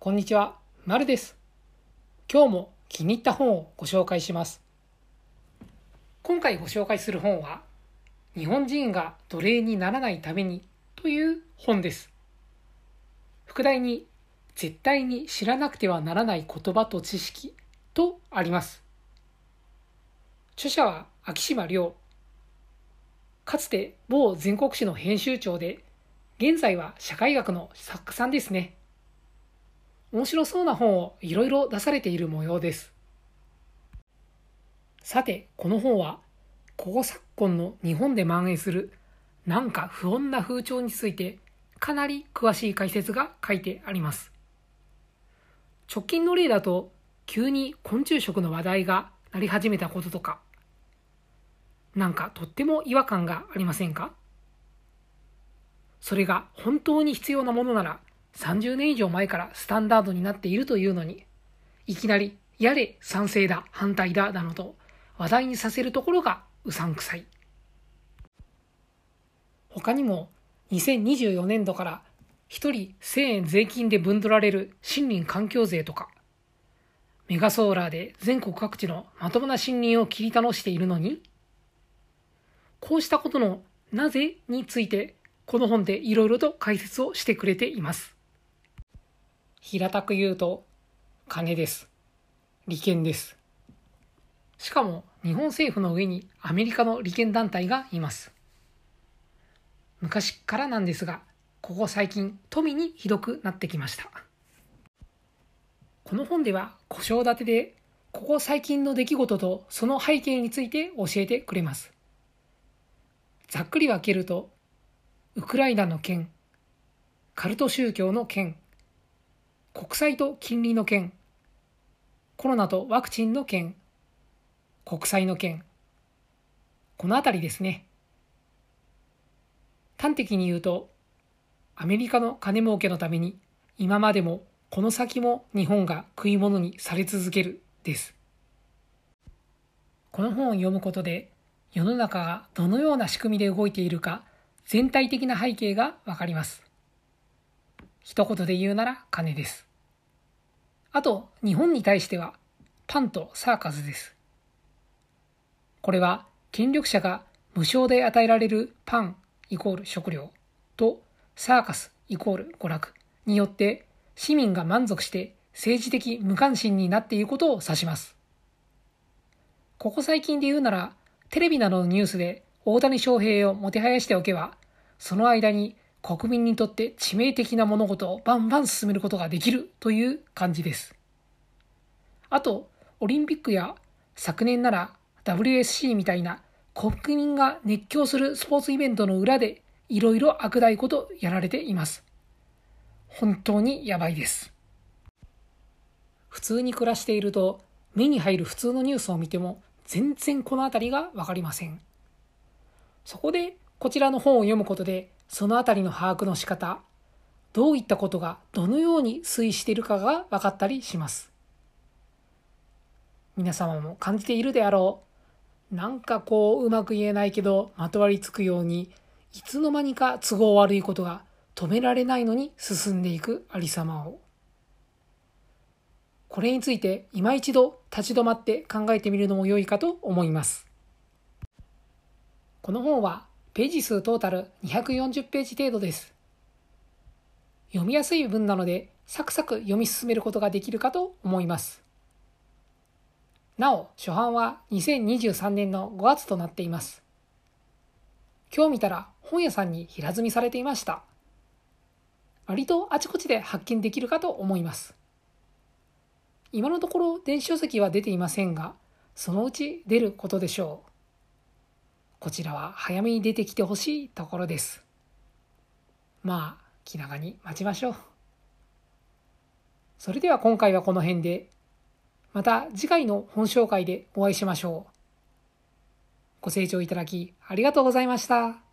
こんにちは、まるです。今日も気に入った本をご紹介します。今回ご紹介する本は、日本人が奴隷にならないためにという本です。副題に、絶対に知らなくてはならない言葉と知識とあります。著者は秋島亮。かつて某全国紙の編集長で、現在は社会学の作家さんですね。面白そうな本をいろいろ出されている模様です。さて、この本は、ここ昨今の日本で蔓延するなんか不穏な風潮についてかなり詳しい解説が書いてあります。直近の例だと、急に昆虫食の話題がなり始めたこととか、なんかとっても違和感がありませんか？それが本当に必要なものなら30年以上前からスタンダードになっているというのに、いきなりやれ賛成だ反対だなどと話題にさせるところがうさんくさい。他にも2024年度から1人1000円税金で分取られる森林環境税とか、メガソーラーで全国各地のまともな森林を切り倒しているのに、こうしたことのなぜについてこの本でいろいろと解説をしてくれています。平たく言うと、金です。利権です。しかも日本政府の上にアメリカの利権団体がいます。昔からなんですが、ここ最近富にひどくなってきました。この本では故障立てで、ここ最近の出来事とその背景について教えてくれます。ざっくり分けると、ウクライナの件、カルト宗教の件、国債と金利の件、コロナとワクチンの件、国債の件、このあたりですね。端的に言うと、アメリカの金儲けのために今までもこの先も日本が食い物にされ続けるです。この本を読むことで世の中がどのような仕組みで動いているか全体的な背景がわかります。一言で言うなら金です。あと、日本に対してはパンとサーカスです。これは権力者が無償で与えられるパンイコール食料とサーカスイコール娯楽によって市民が満足して政治的無関心になっていることを指します。ここ最近で言うならテレビなどのニュースで大谷翔平をもてはやしておけば、その間に国民にとって致命的な物事をバンバン進めることができるという感じです。あと、オリンピックや昨年なら WSC みたいな国民が熱狂するスポーツイベントの裏でいろいろ悪大ことやられています。本当にやばいです。普通に暮らしていると目に入る普通のニュースを見ても全然この辺りがわかりません。そこでこちらの本を読むことでその辺りの把握の仕方、どういったことがどのように推移しているかが分かったりします。皆様も感じているであろう。なんかこううまく言えないけどまとわりつくようにいつの間にか都合悪いことが止められないのに進んでいくありさまを。これについて今一度立ち止まって考えてみるのも良いかと思います。この本はページ数トータル240ページ程度です。読みやすい文なのでサクサク読み進めることができるかと思います。なお、初版は2023年の5月となっています。今日見たら本屋さんに平積みされていました。割とあちこちで発見できるかと思います。今のところ電子書籍は出ていませんが、そのうち出ることでしょう。こちらは早めに出てきてほしいところです。まあ、気長に待ちましょう。それでは今回はこの辺で、また次回の本紹介でお会いしましょう。ご清聴いただきありがとうございました。